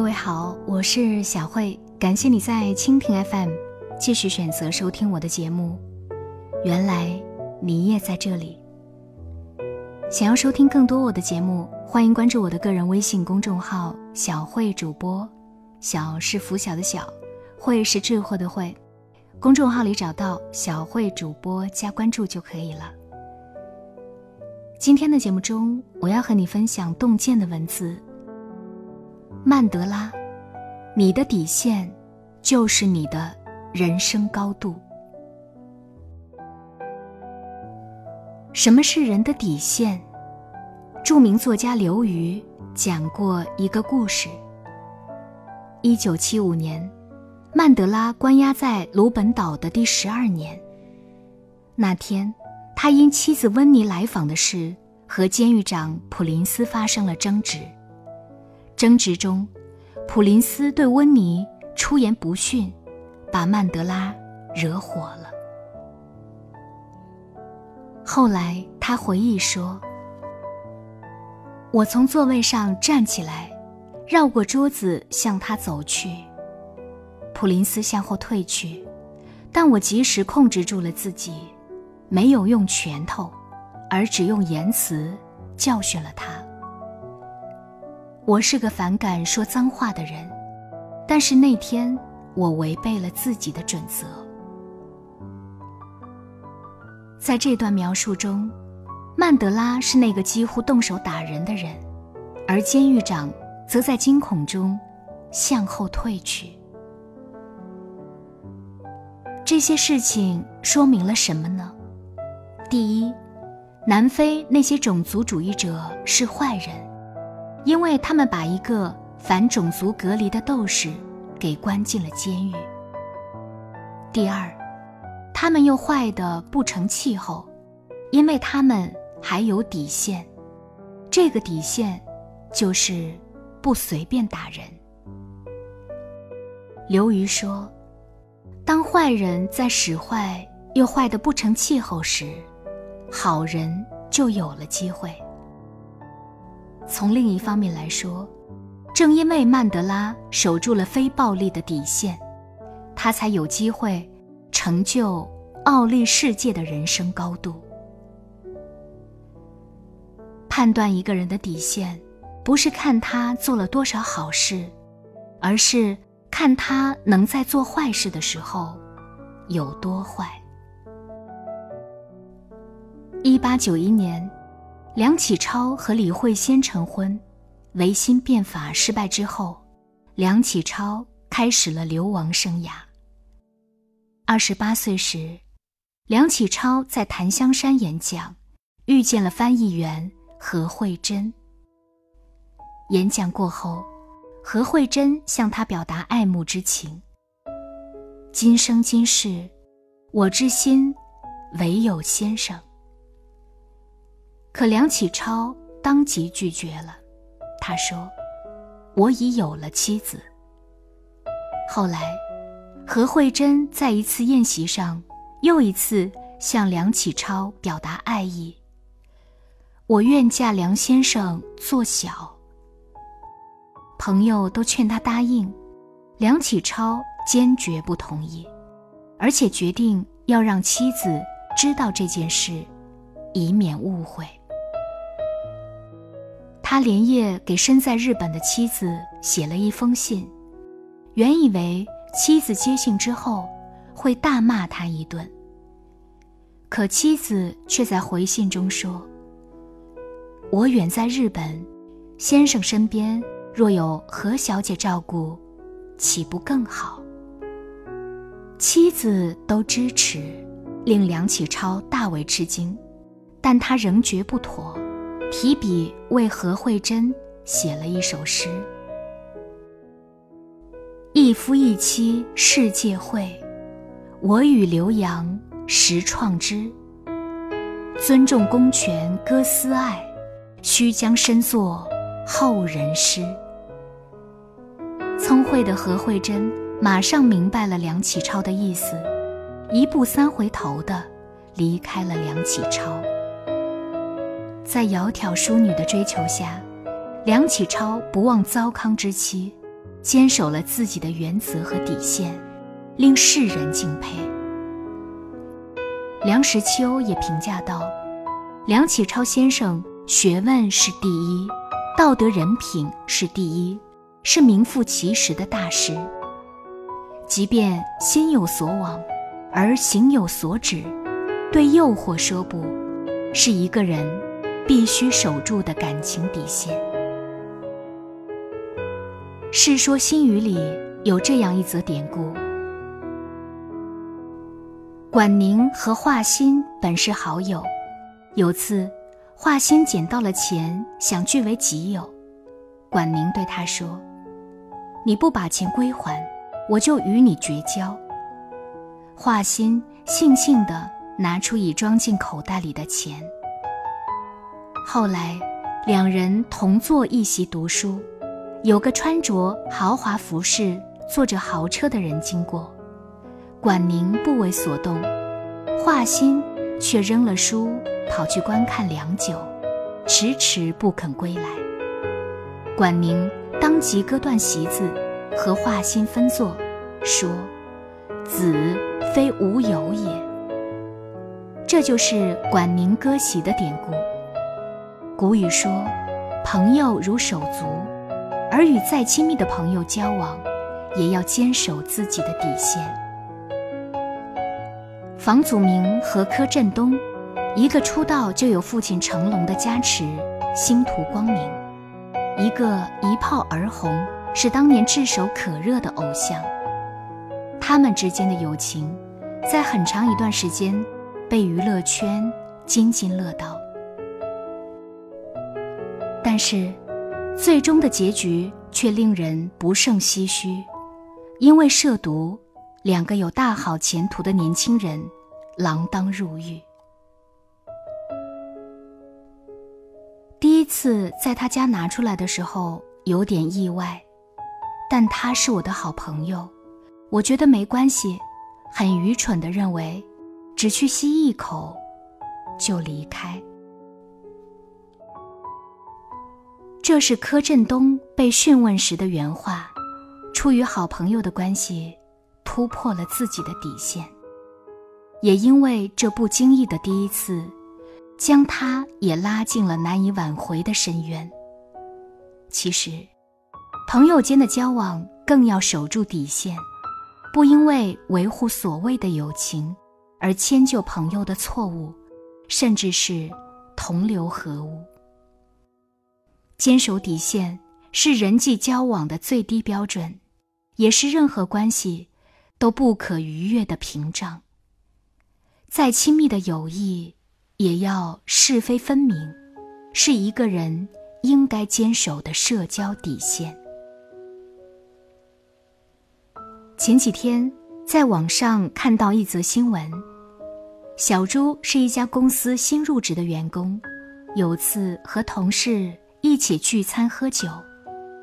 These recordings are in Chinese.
各位好，我是小慧，感谢你在蜻蜓 FM 继续选择收听我的节目。原来你也在这里。想要收听更多我的节目，欢迎关注我的个人微信公众号“小慧主播”，小是拂晓的小，慧是智慧的慧。公众号里找到“小慧主播”加关注就可以了。今天的节目中，我要和你分享洞见的文字。曼德拉，你的底线就是你的人生高度。什么是人的底线？著名作家刘瑜讲过一个故事。一九七五年，曼德拉关押在鲁本岛的第十二年。那天，他因妻子温妮来访的事和监狱长普林斯发生了争执。争执中，普林斯对温妮出言不逊，把曼德拉惹火了。后来他回忆说：“我从座位上站起来，绕过桌子向他走去。普林斯向后退去，但我及时控制住了自己，没有用拳头，而只用言辞教训了他。”我是个反感说脏话的人，但是那天我违背了自己的准则。在这段描述中，曼德拉是那个几乎动手打人的人，而监狱长则在惊恐中向后退去。这些事情说明了什么呢？第一，南非那些种族主义者是坏人。因为他们把一个反种族隔离的斗士给关进了监狱。第二，他们又坏的不成气候，因为他们还有底线，这个底线就是不随便打人。刘瑜说：“当坏人在使坏又坏的不成气候时，好人就有了机会。”从另一方面来说，正因为曼德拉守住了非暴力的底线，他才有机会成就奥利世界的人生高度。判断一个人的底线，不是看他做了多少好事，而是看他能在做坏事的时候有多坏。一八九一年。梁启超和李惠仙成婚，维新变法失败之后，梁启超开始了流亡生涯。二十八岁时，梁启超在檀香山演讲，遇见了翻译员何惠珍。演讲过后，何惠珍向他表达爱慕之情。今生今世，我之心，唯有先生。可梁启超当即拒绝了，他说：“我已有了妻子。”后来，何惠珍在一次宴席上又一次向梁启超表达爱意：“我愿嫁梁先生做小。”朋友都劝他答应，梁启超坚决不同意，而且决定要让妻子知道这件事，以免误会。他连夜给身在日本的妻子写了一封信，原以为妻子接信之后会大骂他一顿。可妻子却在回信中说：“我远在日本，先生身边若有何小姐照顾，岂不更好？”妻子都支持，令梁启超大为吃惊，但他仍觉不妥。提笔为何慧珍写了一首诗：“一夫一妻世界会，我与刘洋实创之。尊重公权歌私爱，须将身作后人诗。”聪慧的何慧珍马上明白了梁启超的意思，一步三回头的离开了梁启超。在窈窕淑女的追求下，梁启超不忘糟糠之妻，坚守了自己的原则和底线，令世人敬佩。梁实秋也评价道：“梁启超先生学问是第一，道德人品是第一，是名副其实的大师。即便心有所往，而行有所止，对诱惑说不，是一个人必须守住的感情底线。”《世说新语》里有这样一则典故：管宁和华歆本是好友，有次华歆捡到了钱，想据为己有。管宁对他说：“你不把钱归还，我就与你绝交。”华歆悻悻地拿出已装进口袋里的钱。后来，两人同坐一席读书。有个穿着豪华服饰、坐着豪车的人经过，管宁不为所动，华歆却扔了书跑去观看良久，迟迟不肯归来。管宁当即割断席子，和华歆分坐，说：“子非吾友也。”这就是管宁割席的典故。古语说：“朋友如手足。”而与再亲密的朋友交往，也要坚守自己的底线。房祖名和柯震东，一个出道就有父亲成龙的加持，星途光明；一个一炮而红，是当年炙手可热的偶像。他们之间的友情，在很长一段时间被娱乐圈津津乐道。是。最终的结局却令人不胜唏嘘，因为涉毒，两个有大好前途的年轻人锒铛入狱。第一次在他家拿出来的时候有点意外，但他是我的好朋友，我觉得没关系，很愚蠢的认为，只去吸一口，就离开。这是柯震东被讯问时的原话，出于好朋友的关系，突破了自己的底线，也因为这不经意的第一次，将他也拉进了难以挽回的深渊。其实，朋友间的交往更要守住底线，不因为维护所谓的友情而迁就朋友的错误，甚至是同流合污。坚守底线是人际交往的最低标准，也是任何关系都不可逾越的屏障。再亲密的友谊，也要是非分明，是一个人应该坚守的社交底线。前几天在网上看到一则新闻，小朱是一家公司新入职的员工，有次和同事。一起聚餐喝酒，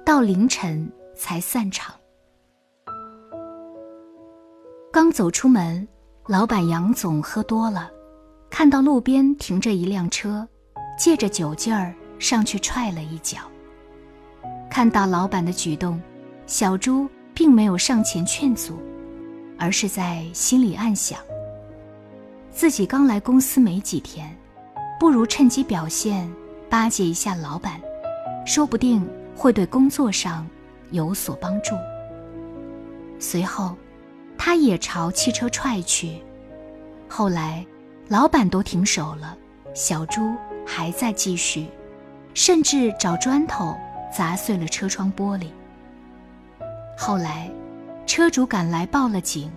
到凌晨才散场。刚走出门，老板杨总喝多了，看到路边停着一辆车，借着酒劲儿上去踹了一脚。看到老板的举动，小朱并没有上前劝阻，而是在心里暗想：自己刚来公司没几天，不如趁机表现，巴结一下老板。说不定会对工作上有所帮助。随后，他也朝汽车踹去。后来，老板都停手了，小朱还在继续，甚至找砖头砸碎了车窗玻璃。后来，车主赶来报了警，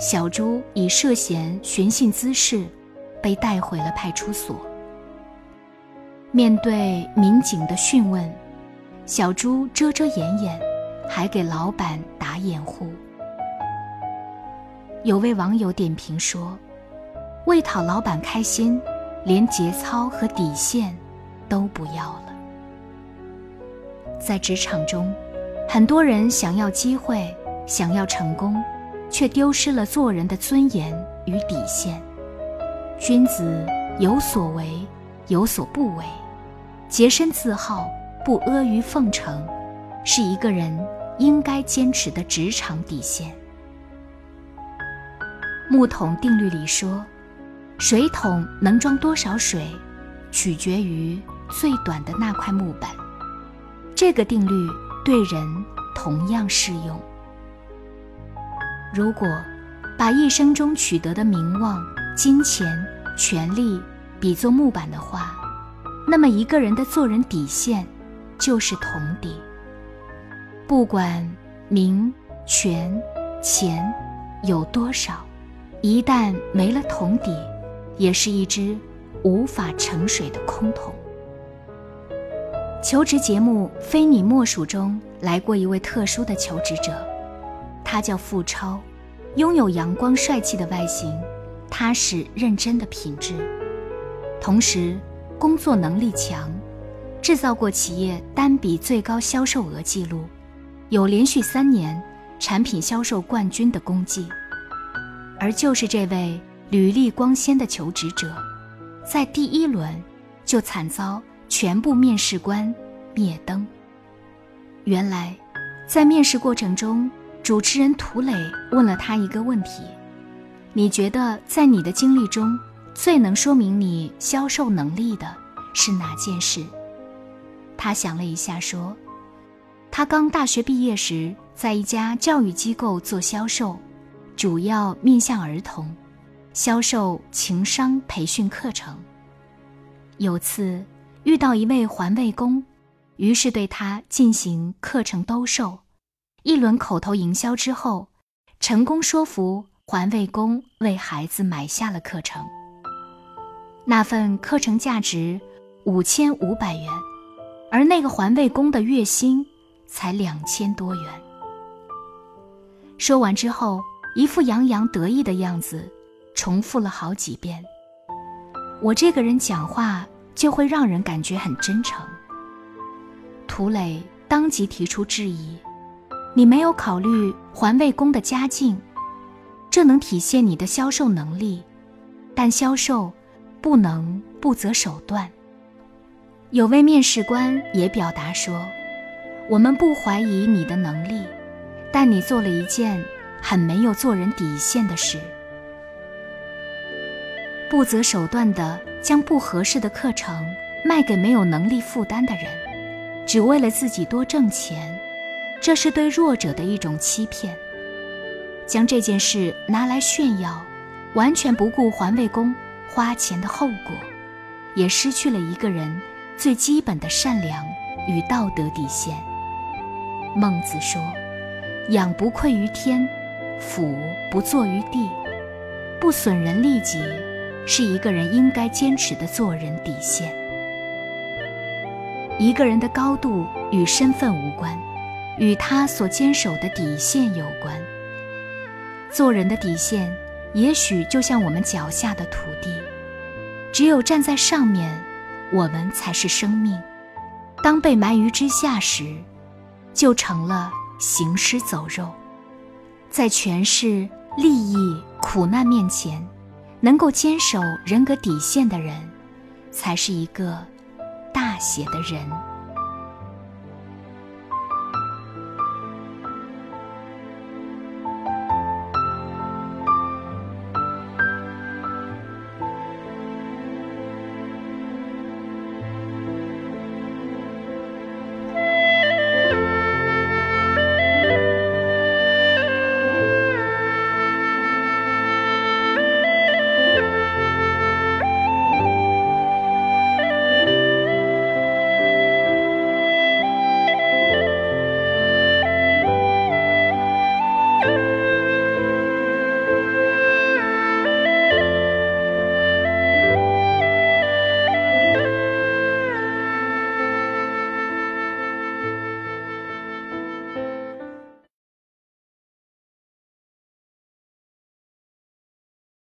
小朱以涉嫌寻衅滋事，被带回了派出所。面对民警的讯问，小朱遮遮掩掩，还给老板打掩护。有位网友点评说：“为讨老板开心，连节操和底线都不要了。”在职场中，很多人想要机会，想要成功，却丢失了做人的尊严与底线。君子有所为，有所不为。洁身自好，不阿谀奉承，是一个人应该坚持的职场底线。木桶定律里说，水桶能装多少水，取决于最短的那块木板。这个定律对人同样适用。如果把一生中取得的名望、金钱、权利比作木板的话，那么一个人的做人底线就是铜底。不管名、权、钱有多少，一旦没了铜底，也是一只无法盛水的空桶。求职节目《非你莫属》中来过一位特殊的求职者，他叫付超，拥有阳光帅气的外形，踏实认真的品质，同时工作能力强，制造过企业单笔最高销售额记录，有连续三年产品销售冠军的功绩。而就是这位履历光鲜的求职者，在第一轮就惨遭。全部面试官灭灯。原来，在面试过程中，主持人涂磊问了他一个问题：“你觉得在你的经历中，最能说明你销售能力的是哪件事？”他想了一下，说：“他刚大学毕业时，在一家教育机构做销售，主要面向儿童，销售情商培训课程。有次。”遇到一位环卫工，于是对他进行课程兜售。一轮口头营销之后，成功说服环卫工为孩子买下了课程。那份课程价值五千五百元，而那个环卫工的月薪才两千多元。说完之后，一副洋洋得意的样子，重复了好几遍。我这个人讲话。就会让人感觉很真诚。涂磊当即提出质疑：“你没有考虑环卫工的家境，这能体现你的销售能力，但销售不能不择手段。”有位面试官也表达说：“我们不怀疑你的能力，但你做了一件很没有做人底线的事。”不择手段的将不合适的课程卖给没有能力负担的人，只为了自己多挣钱，这是对弱者的一种欺骗。将这件事拿来炫耀，完全不顾环卫工花钱的后果，也失去了一个人最基本的善良与道德底线。孟子说：“养不愧于天，俯不怍于地，不损人利己。”是一个人应该坚持的做人底线。一个人的高度与身份无关，与他所坚守的底线有关。做人的底线，也许就像我们脚下的土地，只有站在上面，我们才是生命；当被埋于之下时，就成了行尸走肉。在权势、利益、苦难面前。能够坚守人格底线的人，才是一个大写的人。